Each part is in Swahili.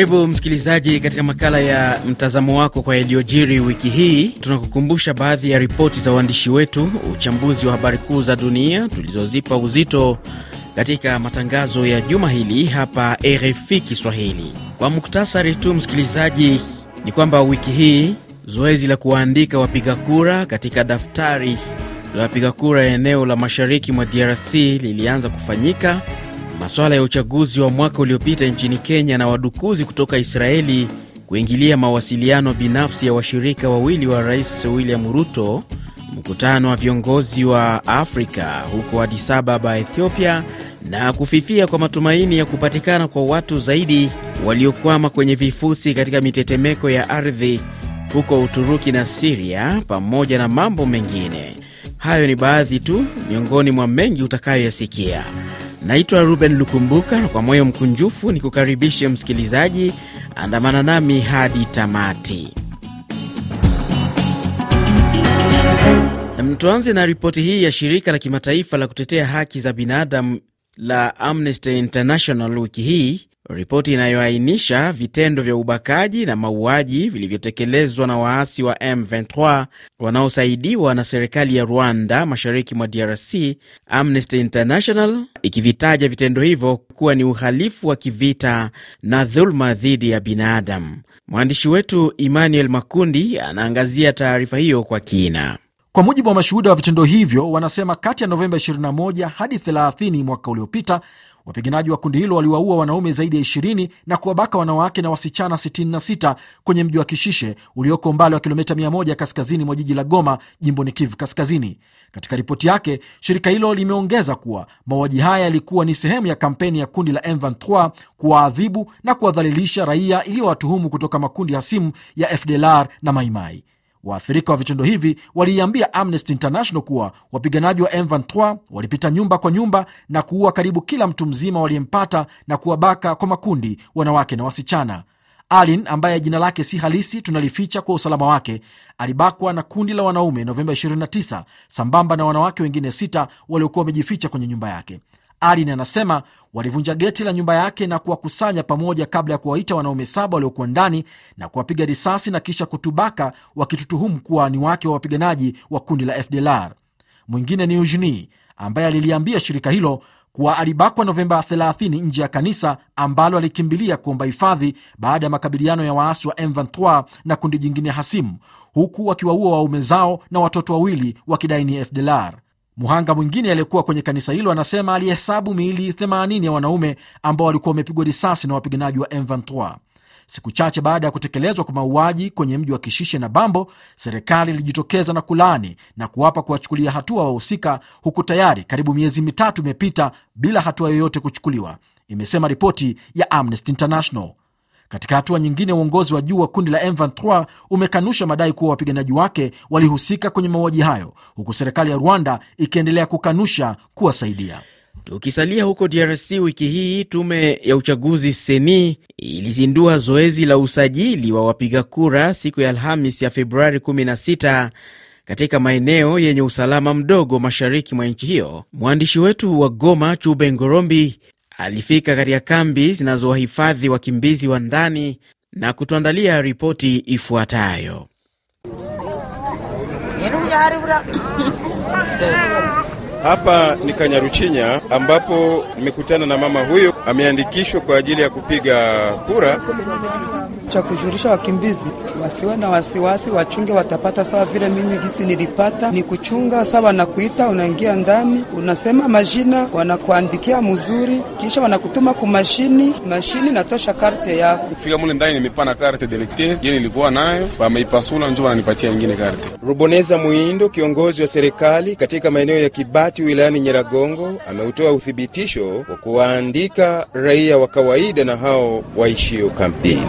Karibu msikilizaji katika makala ya mtazamo wako kwa yaliyojiri wiki hii. Tunakukumbusha baadhi ya ripoti za waandishi wetu, uchambuzi wa habari kuu za dunia tulizozipa uzito katika matangazo ya juma hili hapa RFI Kiswahili. Kwa muktasari tu, msikilizaji, ni kwamba wiki hii zoezi la kuwaandika wapiga kura katika daftari la wapiga kura eneo la mashariki mwa DRC lilianza kufanyika Masuala ya uchaguzi wa mwaka uliopita nchini Kenya na wadukuzi kutoka Israeli kuingilia mawasiliano binafsi ya washirika wawili wa Rais William Ruto, mkutano wa viongozi wa Afrika huko Addis Ababa, Ethiopia, na kufifia kwa matumaini ya kupatikana kwa watu zaidi waliokwama kwenye vifusi katika mitetemeko ya ardhi huko Uturuki na Siria, pamoja na mambo mengine. Hayo ni baadhi tu miongoni mwa mengi utakayoyasikia. Naitwa Ruben Lukumbuka kwa moyo mkunjufu ni kukaribishe msikilizaji, andamana nami hadi tamati. Tuanze na ripoti hii ya shirika la kimataifa la kutetea haki za binadamu la Amnesty International wiki hii ripoti inayoainisha vitendo vya ubakaji na mauaji vilivyotekelezwa na waasi wa M23 wanaosaidiwa na serikali ya Rwanda mashariki mwa DRC, Amnesty International ikivitaja vitendo hivyo kuwa ni uhalifu wa kivita na dhuluma dhidi ya binadamu. Mwandishi wetu Emmanuel Makundi anaangazia taarifa hiyo kwa kina. Kwa mujibu wa mashuhuda wa vitendo hivyo, wanasema kati ya Novemba 21 hadi 30 mwaka uliopita Wapiganaji wa kundi hilo waliwaua wanaume zaidi ya 20 na kuwabaka wanawake na wasichana 66 kwenye mji wa Kishishe ulioko umbali wa kilomita 100 kaskazini mwa jiji la Goma, jimboni Kivu Kaskazini. Katika ripoti yake, shirika hilo limeongeza kuwa mauaji haya yalikuwa ni sehemu ya kampeni ya kundi la M23 kuwaadhibu na kuwadhalilisha raia iliyowatuhumu kutoka makundi hasimu ya FDLR na Maimai. Waathirika wa vitendo hivi waliiambia Amnesty International kuwa wapiganaji wa M23 walipita nyumba kwa nyumba na kuua karibu kila mtu mzima waliyempata na kuwabaka kwa makundi, wanawake na wasichana. Alin ambaye jina lake si halisi tunalificha kwa usalama wake, alibakwa na kundi la wanaume Novemba 29 sambamba na wanawake wengine sita waliokuwa wamejificha kwenye nyumba yake. Alin anasema walivunja geti la nyumba yake na kuwakusanya pamoja kabla ya kuwaita wanaume saba waliokuwa ndani na kuwapiga risasi na kisha kutubaka, wakitutuhumu kuwa ni wake wa wapiganaji wa kundi la FDLR. Mwingine ni Eugenie ambaye aliliambia shirika hilo kuwa alibakwa Novemba 30 nje ya kanisa ambalo alikimbilia kuomba hifadhi baada ya makabiliano ya waasi wa M23 na kundi jingine hasimu, huku wakiwaua waume zao na watoto wawili wakidai ni FDLR. Muhanga mwingine aliyekuwa kwenye kanisa hilo anasema alihesabu miili 80 ya wanaume ambao walikuwa wamepigwa risasi na wapiganaji wa M23. Siku chache baada ya kutekelezwa kwa mauaji kwenye mji wa Kishishe na Bambo, serikali ilijitokeza na kulaani na kuwapa kuwachukulia hatua wahusika, huku tayari karibu miezi mitatu imepita bila hatua yoyote kuchukuliwa, imesema ripoti ya Amnesty International. Katika hatua nyingine, uongozi wa juu wa kundi la M23 umekanusha madai kuwa wapiganaji wake walihusika kwenye mauaji hayo, huku serikali ya Rwanda ikiendelea kukanusha kuwasaidia. Tukisalia huko DRC, wiki hii tume ya uchaguzi seni ilizindua zoezi la usajili wa wapiga kura siku ya Alhamis ya Februari 16 katika maeneo yenye usalama mdogo mashariki mwa nchi hiyo. Mwandishi wetu wa Goma, Chube Ngorombi, alifika katika kambi zinazowahifadhi wakimbizi wa ndani na kutuandalia ripoti ifuatayo. Hapa ni Kanyaruchinya ambapo nimekutana na mama huyo ameandikishwa kwa ajili ya kupiga kura cha kujulisha wakimbizi wasiwe na wasiwasi, wachunge watapata sawa vile mimi gisi nilipata. Ni kuchunga sawa, na kuita unaingia ndani, unasema majina, wanakuandikia mzuri, kisha wanakutuma ku mashini, mashini natosha karte yako. Kufika mule ndani nimepana karte delecteur yeye nilikuwa nayo, wameipasula njo wananipatia ingine karte. Ruboneza Muindo, kiongozi wa serikali katika maeneo ya Kibati wilayani Nyiragongo, ameutoa uthibitisho wa kuwaandika raia wa kawaida na hao waishio kampini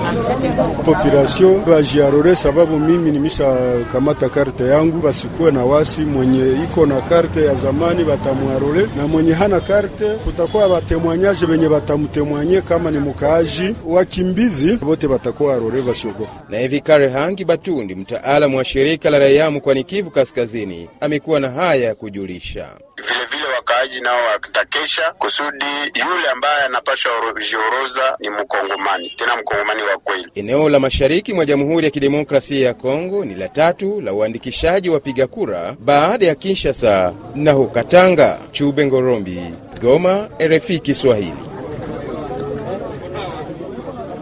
population bajiarore, sababu mimi nimisha kamata karte yangu, basikuwe na wasi. Mwenye iko na karte ya zamani batamwarore, na mwenye hana karte kutakuwa batemwanyaje benye batamutemwanye kama ni mukaaji wakimbizi bote batakuwa arore basiogopa. Na hivi Kare Hangi Batundi, mtaalamu wa shirika la raia mkoani Kivu Kaskazini, amekuwa na haya ya kujulisha vilevile wakaaji nao watakesha kusudi yule ambaye anapashwa jioroza ni mkongomani, tena mkongomani wa kweli. Eneo la mashariki mwa Jamhuri ya Kidemokrasia ya Kongo ni la tatu la uandikishaji wapiga kura baada ya Kinshasa na Hukatanga. Chube Ngorombi, Goma, RFI Kiswahili.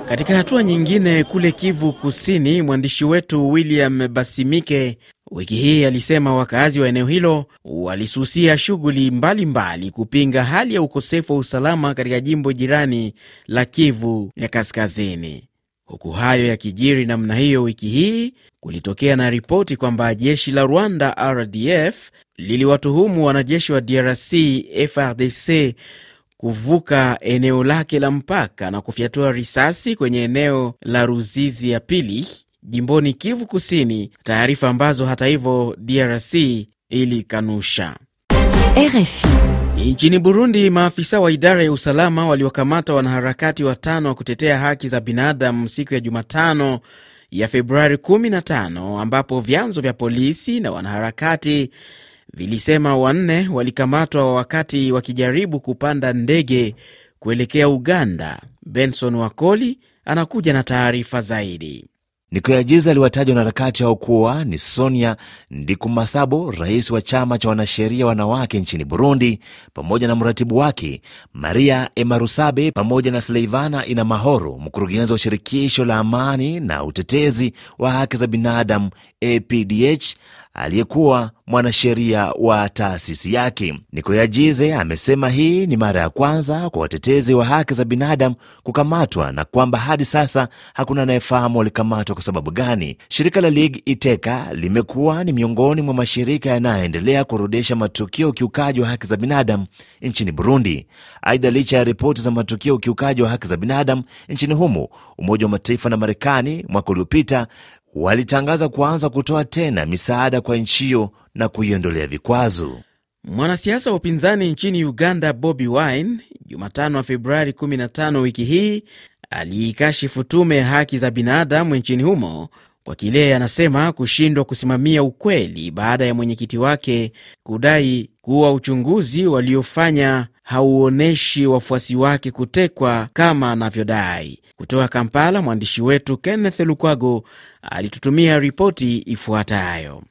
Katika hatua nyingine, kule Kivu Kusini, mwandishi wetu William Basimike wiki hii alisema wakazi wa eneo hilo walisusia shughuli mbalimbali kupinga hali ya ukosefu wa usalama katika jimbo jirani la Kivu ya Kaskazini. Huku hayo yakijiri namna hiyo, wiki hii kulitokea na ripoti kwamba jeshi la Rwanda RDF liliwatuhumu wanajeshi wa DRC FRDC kuvuka eneo lake la mpaka na kufyatua risasi kwenye eneo la Ruzizi ya pili jimboni Kivu Kusini, taarifa ambazo hata hivyo DRC ilikanusha. RFI. Nchini Burundi, maafisa wa idara ya usalama waliokamata wanaharakati watano wa kutetea haki za binadamu siku ya Jumatano ya Februari 15 ambapo vyanzo vya polisi na wanaharakati vilisema wanne walikamatwa wakati wakijaribu kupanda ndege kuelekea Uganda. Benson Wakoli anakuja na taarifa zaidi. Nikoyajiza aliwataja wanaharakati hao kuwa ni Sonia Ndikumasabo, rais wa chama cha wanasheria wanawake nchini Burundi, pamoja na mratibu wake Maria Emarusabe, pamoja na Sleivana Inamahoro, mkurugenzi wa shirikisho la amani na utetezi wa haki za binadamu APDH, aliyekuwa mwanasheria wa taasisi yake. Nikoyajize amesema hii ni mara ya kwanza kwa watetezi wa haki za binadamu kukamatwa na kwamba hadi sasa hakuna anayefahamu walikamatwa kwa sababu gani. Shirika la League Iteka limekuwa ni miongoni mwa mashirika yanayoendelea kurudisha matukio ya ukiukaji wa haki za binadamu nchini Burundi. Aidha, licha ya ripoti za matukio ya ukiukaji wa haki za binadamu nchini humo, Umoja wa Mataifa na Marekani mwaka uliopita walitangaza kuanza kutoa tena misaada kwa nchi hiyo na kuiondolea vikwazo. Mwanasiasa wa upinzani nchini Uganda Bobi Wine Jumatano wa Februari 15 wiki hii aliikashifu tume ya haki za binadamu nchini humo kwa kile anasema kushindwa kusimamia ukweli baada ya mwenyekiti wake kudai kuwa uchunguzi waliofanya hauonyeshi wafuasi wake kutekwa kama anavyodai. Kutoka Kampala, mwandishi wetu Kenneth Lukwago alitutumia ripoti ifuatayo.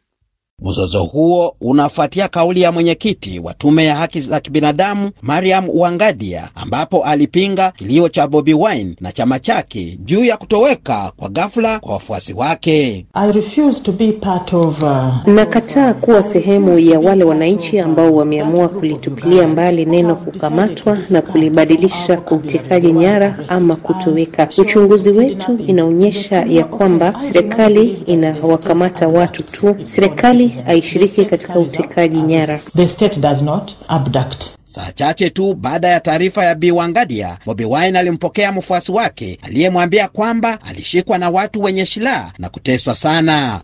Mzozo huo unafuatia kauli ya mwenyekiti wa tume ya haki za kibinadamu Mariam Wangadia, ambapo alipinga kilio cha Bobi Wine na chama chake juu ya kutoweka kwa ghafla kwa wafuasi wake. I refuse to be part of, uh... nakataa kuwa sehemu ya wale wananchi ambao wameamua kulitupilia mbali neno kukamatwa na kulibadilisha utekaji nyara ama kutoweka. Uchunguzi wetu inaonyesha ya kwamba serikali inawakamata watu tu, serikali haishiriki katika utekaji nyara. The state does not abduct. Saa chache tu baada ya taarifa ya Bi Wangadia, Bobi Wine alimpokea mfuasi wake aliyemwambia kwamba alishikwa na watu wenye silaha na kuteswa sana.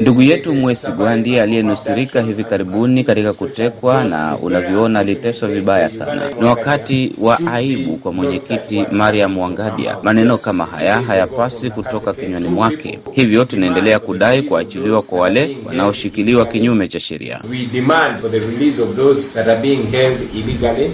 Ndugu yetu Mwesigwa ndiye aliyenusurika hivi karibuni katika kutekwa, na unavyoona aliteswa vibaya sana. Ni wakati wa aibu kwa mwenyekiti Mariam Wangadia. Maneno kama haya hayapasi kutoka kinywani mwake, hivyo tunaendelea kudai kuachiliwa kwa wale wanaoshikiliwa kinyume cha sheria.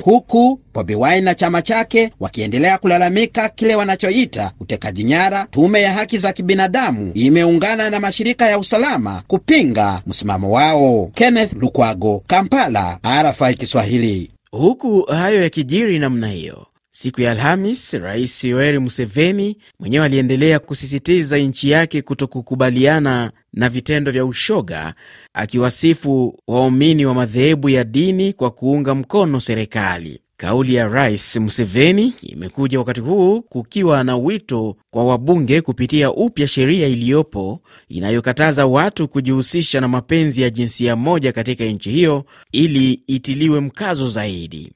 Huku Bobi Wine na chama chake wakiendelea kulalamika kile wanachoita utekaji nyara, tume ya haki za kibinadamu imeungana na mashirika ya usalama kupinga msimamo wao. Kenneth Lukwago, Kampala, RFI Kiswahili. Huku hayo yakijiri namna hiyo Siku ya Alhamis, Rais Yoweri Museveni mwenyewe aliendelea kusisitiza nchi yake kutokukubaliana na vitendo vya ushoga, akiwasifu waumini wa madhehebu ya dini kwa kuunga mkono serikali. Kauli ya Rais Museveni imekuja wakati huu kukiwa na wito kwa wabunge kupitia upya sheria iliyopo inayokataza watu kujihusisha na mapenzi ya jinsia moja katika nchi hiyo ili itiliwe mkazo zaidi.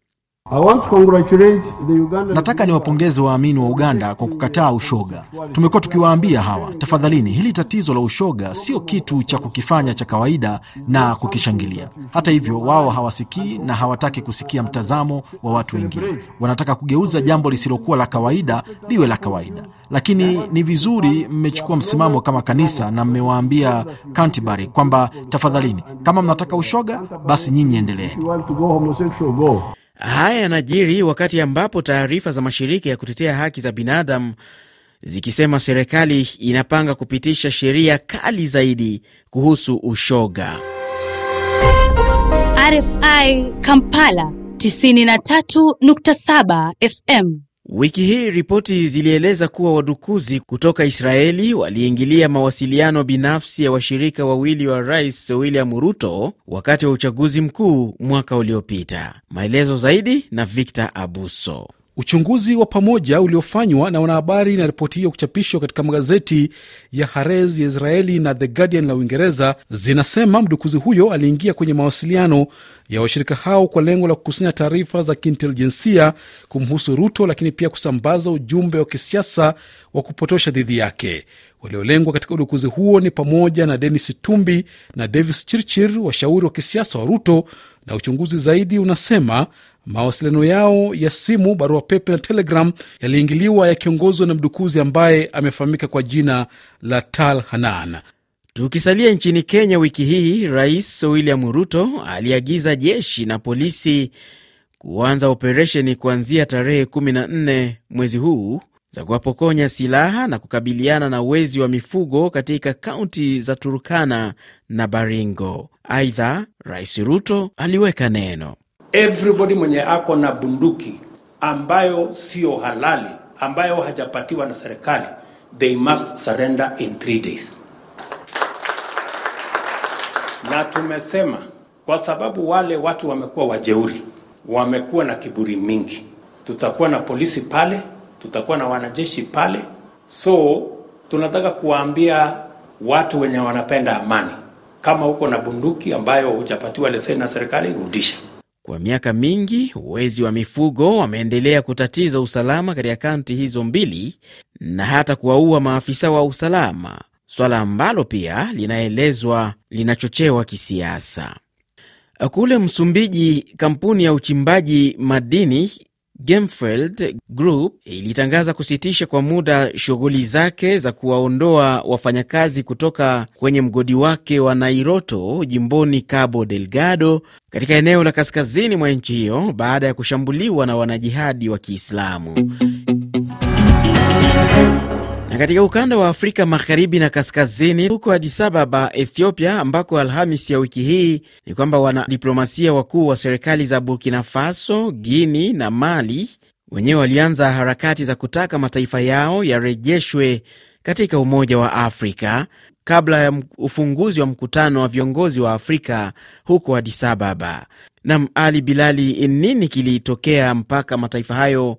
Nataka niwapongeze waamini wa Uganda kwa kukataa ushoga. Tumekuwa tukiwaambia hawa, tafadhalini, hili tatizo la ushoga sio kitu cha kukifanya cha kawaida na kukishangilia. Hata hivyo, wao hawasikii na hawataki kusikia mtazamo wa watu wengine. Wanataka kugeuza jambo lisilokuwa la kawaida liwe la kawaida. Lakini ni vizuri mmechukua msimamo kama kanisa na mmewaambia Canterbury kwamba tafadhalini, kama mnataka ushoga, basi nyinyi endeleeni. Haya yanajiri wakati ambapo taarifa za mashirika ya kutetea haki za binadamu zikisema serikali inapanga kupitisha sheria kali zaidi kuhusu ushoga. RFI Kampala 93.7 FM. Wiki hii ripoti zilieleza kuwa wadukuzi kutoka Israeli waliingilia mawasiliano binafsi ya washirika wawili wa rais William Ruto wakati wa uchaguzi mkuu mwaka uliopita. Maelezo zaidi na Victor Abuso. Uchunguzi wa pamoja uliofanywa na wanahabari na ripoti hiyo kuchapishwa katika magazeti ya Haaretz ya Israeli na The Guardian la Uingereza zinasema mdukuzi huyo aliingia kwenye mawasiliano ya washirika hao kwa lengo la kukusanya taarifa za kiintelijensia kumhusu Ruto, lakini pia kusambaza ujumbe wa kisiasa wa kupotosha dhidi yake. Waliolengwa katika udukuzi huo ni pamoja na Denis Tumbi na Davis Chirchir, washauri wa kisiasa wa Ruto, na uchunguzi zaidi unasema mawasiliano yao ya simu, barua pepe na Telegram yaliingiliwa yakiongozwa na mdukuzi ambaye amefahamika kwa jina la Tal Hanan. Tukisalia nchini Kenya, wiki hii Rais William Ruto aliagiza jeshi na polisi kuanza operesheni kuanzia tarehe 14 mwezi huu za kuwapokonya silaha na kukabiliana na wezi wa mifugo katika kaunti za Turukana na Baringo. Aidha, Rais Ruto aliweka neno everybody mwenye ako na bunduki ambayo sio halali ambayo hajapatiwa na serikali they must surrender in three days. Na tumesema kwa sababu wale watu wamekuwa wajeuri wamekuwa na kiburi mingi tutakuwa na polisi pale tutakuwa na wanajeshi pale. So tunataka kuwaambia watu wenye wanapenda amani kama uko na bunduki ambayo hujapatiwa leseni na serikali rudisha Kwa miaka mingi wezi wa mifugo wameendelea kutatiza usalama katika kaunti hizo mbili na hata kuwaua maafisa wa usalama, swala ambalo pia linaelezwa linachochewa kisiasa. Kule Msumbiji, kampuni ya uchimbaji madini Gemfield Group ilitangaza kusitisha kwa muda shughuli zake za kuwaondoa wafanyakazi kutoka kwenye mgodi wake wa Nairoto jimboni Cabo Delgado katika eneo la kaskazini mwa nchi hiyo baada ya kushambuliwa na wanajihadi wa Kiislamu. Na katika ukanda wa Afrika magharibi na kaskazini, huko Addis Ababa, Ethiopia, ambako Alhamis ya wiki hii ni kwamba wanadiplomasia wakuu wa serikali za Burkina Faso, Guini na Mali wenyewe walianza harakati za kutaka mataifa yao yarejeshwe katika Umoja wa Afrika kabla ya ufunguzi wa mkutano wa viongozi wa Afrika huko Addis Ababa. Nam Ali Bilali, nini kilitokea mpaka mataifa hayo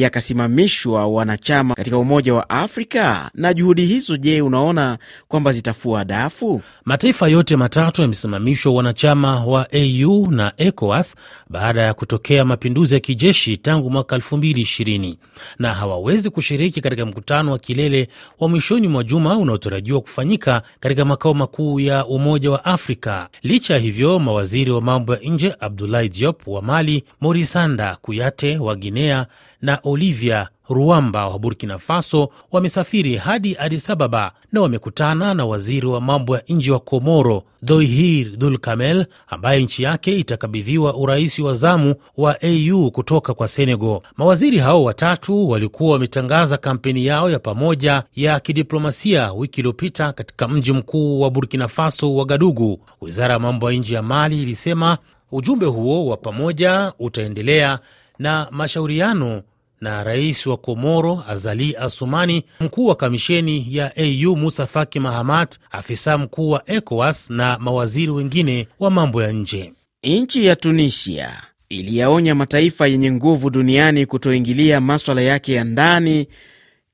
yakasimamishwa wanachama katika Umoja wa Afrika? Na juhudi hizo, je, unaona kwamba zitafua dafu? Mataifa yote matatu yamesimamishwa wanachama wa AU na ECOWAS baada ya kutokea mapinduzi ya kijeshi tangu mwaka 2020 na hawawezi kushiriki katika mkutano wa kilele wa mwishoni mwa juma unaotarajiwa kufanyika katika makao makuu ya Umoja wa Afrika. Licha ya hivyo, mawaziri wa mambo ya nje Abdoulaye Diop wa Mali, Morisanda Kuyate wa Guinea na Olivia Ruamba wa Burkina Faso wamesafiri hadi Addis Ababa na wamekutana na waziri wa mambo ya nje wa Komoro Dhoihir Dulkamel ambaye nchi yake itakabidhiwa urais wa zamu wa AU kutoka kwa Senegal. Mawaziri hao watatu walikuwa wametangaza kampeni yao ya pamoja ya kidiplomasia wiki iliyopita katika mji mkuu wa Burkina Faso, Wagadugu. Wizara ya mambo ya nje ya Mali ilisema ujumbe huo wa pamoja utaendelea na mashauriano na rais wa Komoro Azali Asumani, mkuu wa kamisheni ya AU Musa Faki Mahamat, afisa mkuu wa ECOWAS na mawaziri wengine wa mambo ya nje. Nchi ya Tunisia iliyaonya mataifa yenye nguvu duniani kutoingilia maswala yake ya ndani,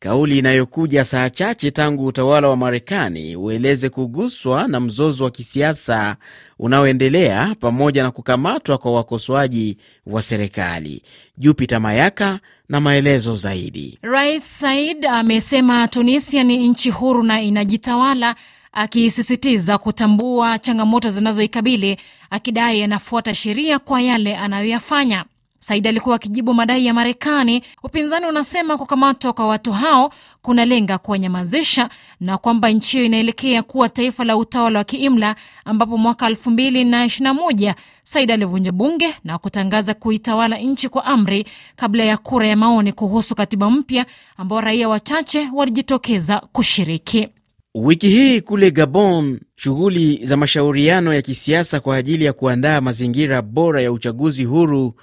kauli inayokuja saa chache tangu utawala wa Marekani ueleze kuguswa na mzozo wa kisiasa unaoendelea pamoja na kukamatwa kwa wakosoaji wa serikali. Jupita Mayaka na maelezo zaidi. Rais Said amesema Tunisia ni nchi huru na inajitawala, akisisitiza kutambua changamoto zinazoikabili, akidai anafuata sheria kwa yale anayoyafanya. Said alikuwa akijibu madai ya Marekani. Upinzani unasema kukamatwa kwa watu hao kunalenga kuwanyamazisha na kwamba nchi hiyo inaelekea kuwa taifa la utawala wa kiimla, ambapo mwaka 2021 Said alivunja bunge na kutangaza kuitawala nchi kwa amri kabla ya kura ya maoni kuhusu katiba mpya ambao raia wachache walijitokeza kushiriki. Wiki hii kule Gabon, shughuli za mashauriano ya kisiasa kwa ajili ya kuandaa mazingira bora ya uchaguzi huru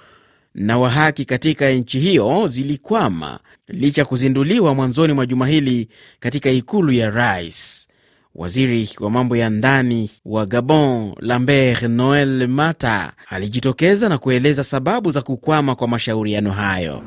na wa haki katika nchi hiyo zilikwama licha kuzinduliwa mwanzoni mwa juma hili katika ikulu ya rais. Waziri wa mambo ya ndani wa Gabon, Lambert Noel Mata, alijitokeza na kueleza sababu za kukwama kwa mashauriano hayo.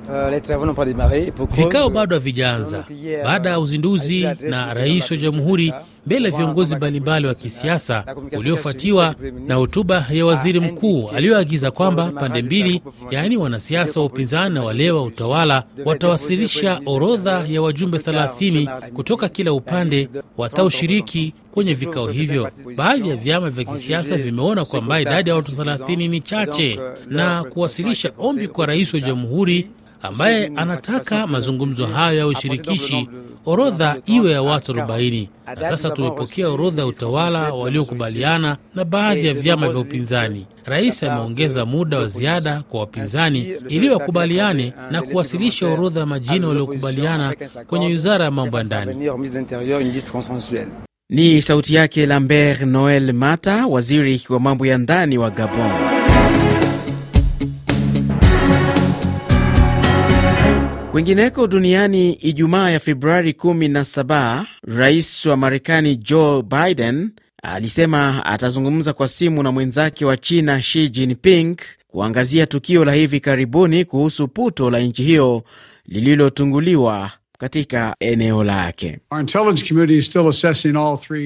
Vikao bado havijaanza baada ya uzinduzi na rais wa jamhuri mbele ya viongozi mbalimbali wa kisiasa uliofuatiwa na hotuba ya waziri mkuu aliyoagiza kwamba pande mbili, yaani wanasiasa wa upinzani na wale wa utawala, watawasilisha orodha ya wajumbe 30 kutoka kila upande wataoshiriki kwenye vikao hivyo. Baadhi ya vyama vya kisiasa vimeona kwamba idadi ya watu 30 ni chache na kuwasilisha ombi kwa rais wa jamhuri ambaye anataka mazungumzo hayo ya ushirikishi orodha iwe ya watu 40 na sasa tumepokea orodha ya utawala waliokubaliana na baadhi ya vyama vya upinzani. Rais ameongeza muda wa ziada kwa wapinzani ili wakubaliane na kuwasilisha orodha ya majina waliokubaliana kwenye wizara ya mambo ya ndani. Ni sauti yake Lambert Noel Mata, waziri wa mambo ya ndani wa Gabon. Kwingineko duniani, Ijumaa ya Februari 17, rais wa Marekani Joe Biden alisema atazungumza kwa simu na mwenzake wa China Xi Jinping kuangazia tukio la hivi karibuni kuhusu puto la nchi hiyo lililotunguliwa katika eneo lake.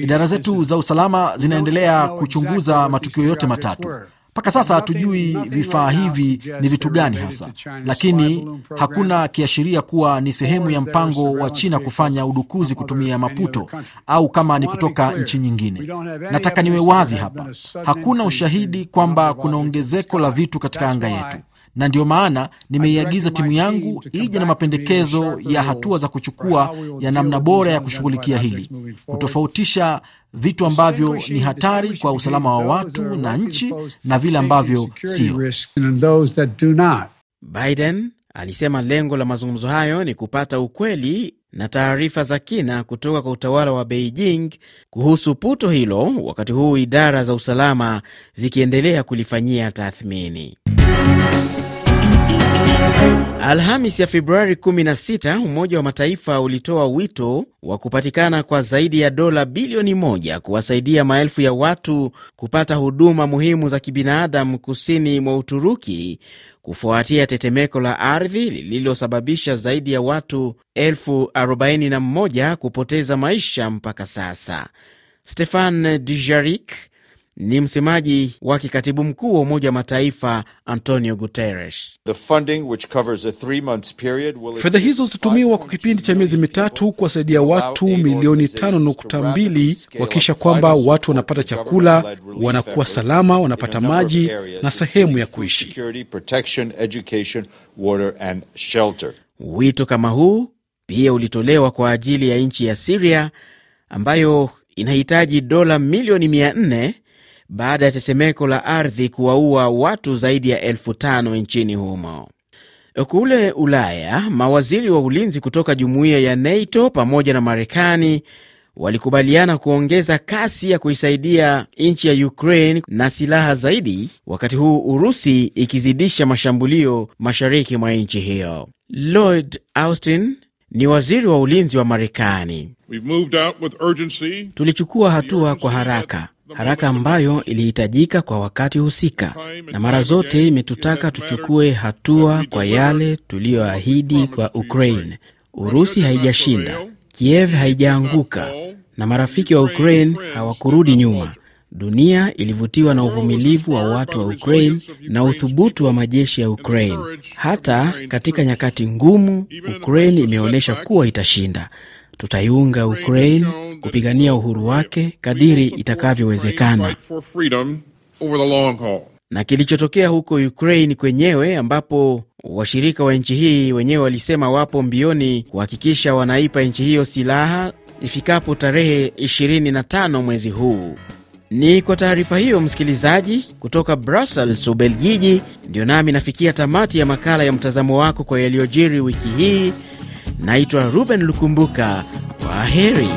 Idara zetu za usalama zinaendelea kuchunguza matukio yote matatu. Mpaka sasa hatujui vifaa hivi ni vitu gani hasa, lakini hakuna kiashiria kuwa ni sehemu ya mpango wa China kufanya udukuzi kutumia maputo au kama ni kutoka nchi nyingine. Nataka niwe wazi hapa, hakuna ushahidi kwamba kuna ongezeko la vitu katika anga yetu na ndiyo maana nimeiagiza timu yangu ije na mapendekezo ya hatua za kuchukua ya namna bora ya kushughulikia hili, kutofautisha vitu ambavyo ni hatari kwa usalama wa watu na nchi na vile ambavyo sio. Biden alisema lengo la mazungumzo hayo ni kupata ukweli na taarifa za kina kutoka kwa utawala wa Beijing kuhusu puto hilo, wakati huu idara za usalama zikiendelea kulifanyia tathmini. Alhamis ya Februari 16 Umoja wa Mataifa ulitoa wito wa kupatikana kwa zaidi ya dola bilioni moja kuwasaidia maelfu ya watu kupata huduma muhimu za kibinadamu kusini mwa Uturuki kufuatia tetemeko la ardhi lililosababisha zaidi ya watu elfu 41 kupoteza maisha mpaka sasa. Stefan Dujarric ni msemaji wake katibu mkuu wa Umoja wa Mataifa Antonio Guterres. Fedha hizo zitatumiwa kwa kipindi cha miezi mitatu kuwasaidia watu milioni 5.2 kuhakikisha kwamba watu wanapata chakula, wanakuwa salama, wanapata maji na sehemu ya kuishi. Wito kama huu pia ulitolewa kwa ajili ya nchi ya Siria ambayo inahitaji dola milioni 400 baada ya tetemeko la ardhi kuwaua watu zaidi ya elfu tano nchini humo. Kule Ulaya, mawaziri wa ulinzi kutoka jumuiya ya NATO pamoja na Marekani walikubaliana kuongeza kasi ya kuisaidia nchi ya Ukraine na silaha zaidi, wakati huu Urusi ikizidisha mashambulio mashariki mwa nchi hiyo. Lloyd Austin ni waziri wa ulinzi wa Marekani. Tulichukua hatua kwa haraka haraka ambayo ilihitajika kwa wakati husika, na mara zote imetutaka tuchukue hatua kwa yale tuliyoahidi kwa Ukraine. Urusi haijashinda, Kiev haijaanguka, na marafiki wa Ukraine hawakurudi nyuma. Dunia ilivutiwa na uvumilivu wa watu wa Ukraine na uthubutu wa majeshi ya Ukraine. Hata katika nyakati ngumu, Ukraine imeonyesha kuwa itashinda. Tutaiunga Ukraine kupigania uhuru wake kadiri itakavyowezekana. na kilichotokea huko Ukraine kwenyewe, ambapo washirika wa nchi hii wenyewe walisema wapo mbioni kuhakikisha wanaipa nchi hiyo silaha ifikapo tarehe 25 mwezi huu. Ni kwa taarifa hiyo, msikilizaji, kutoka Brussels, Ubelgiji, ndio nami nafikia tamati ya makala ya mtazamo wako kwa yaliyojiri wiki hii. Naitwa Ruben Lukumbuka. Kwa heri.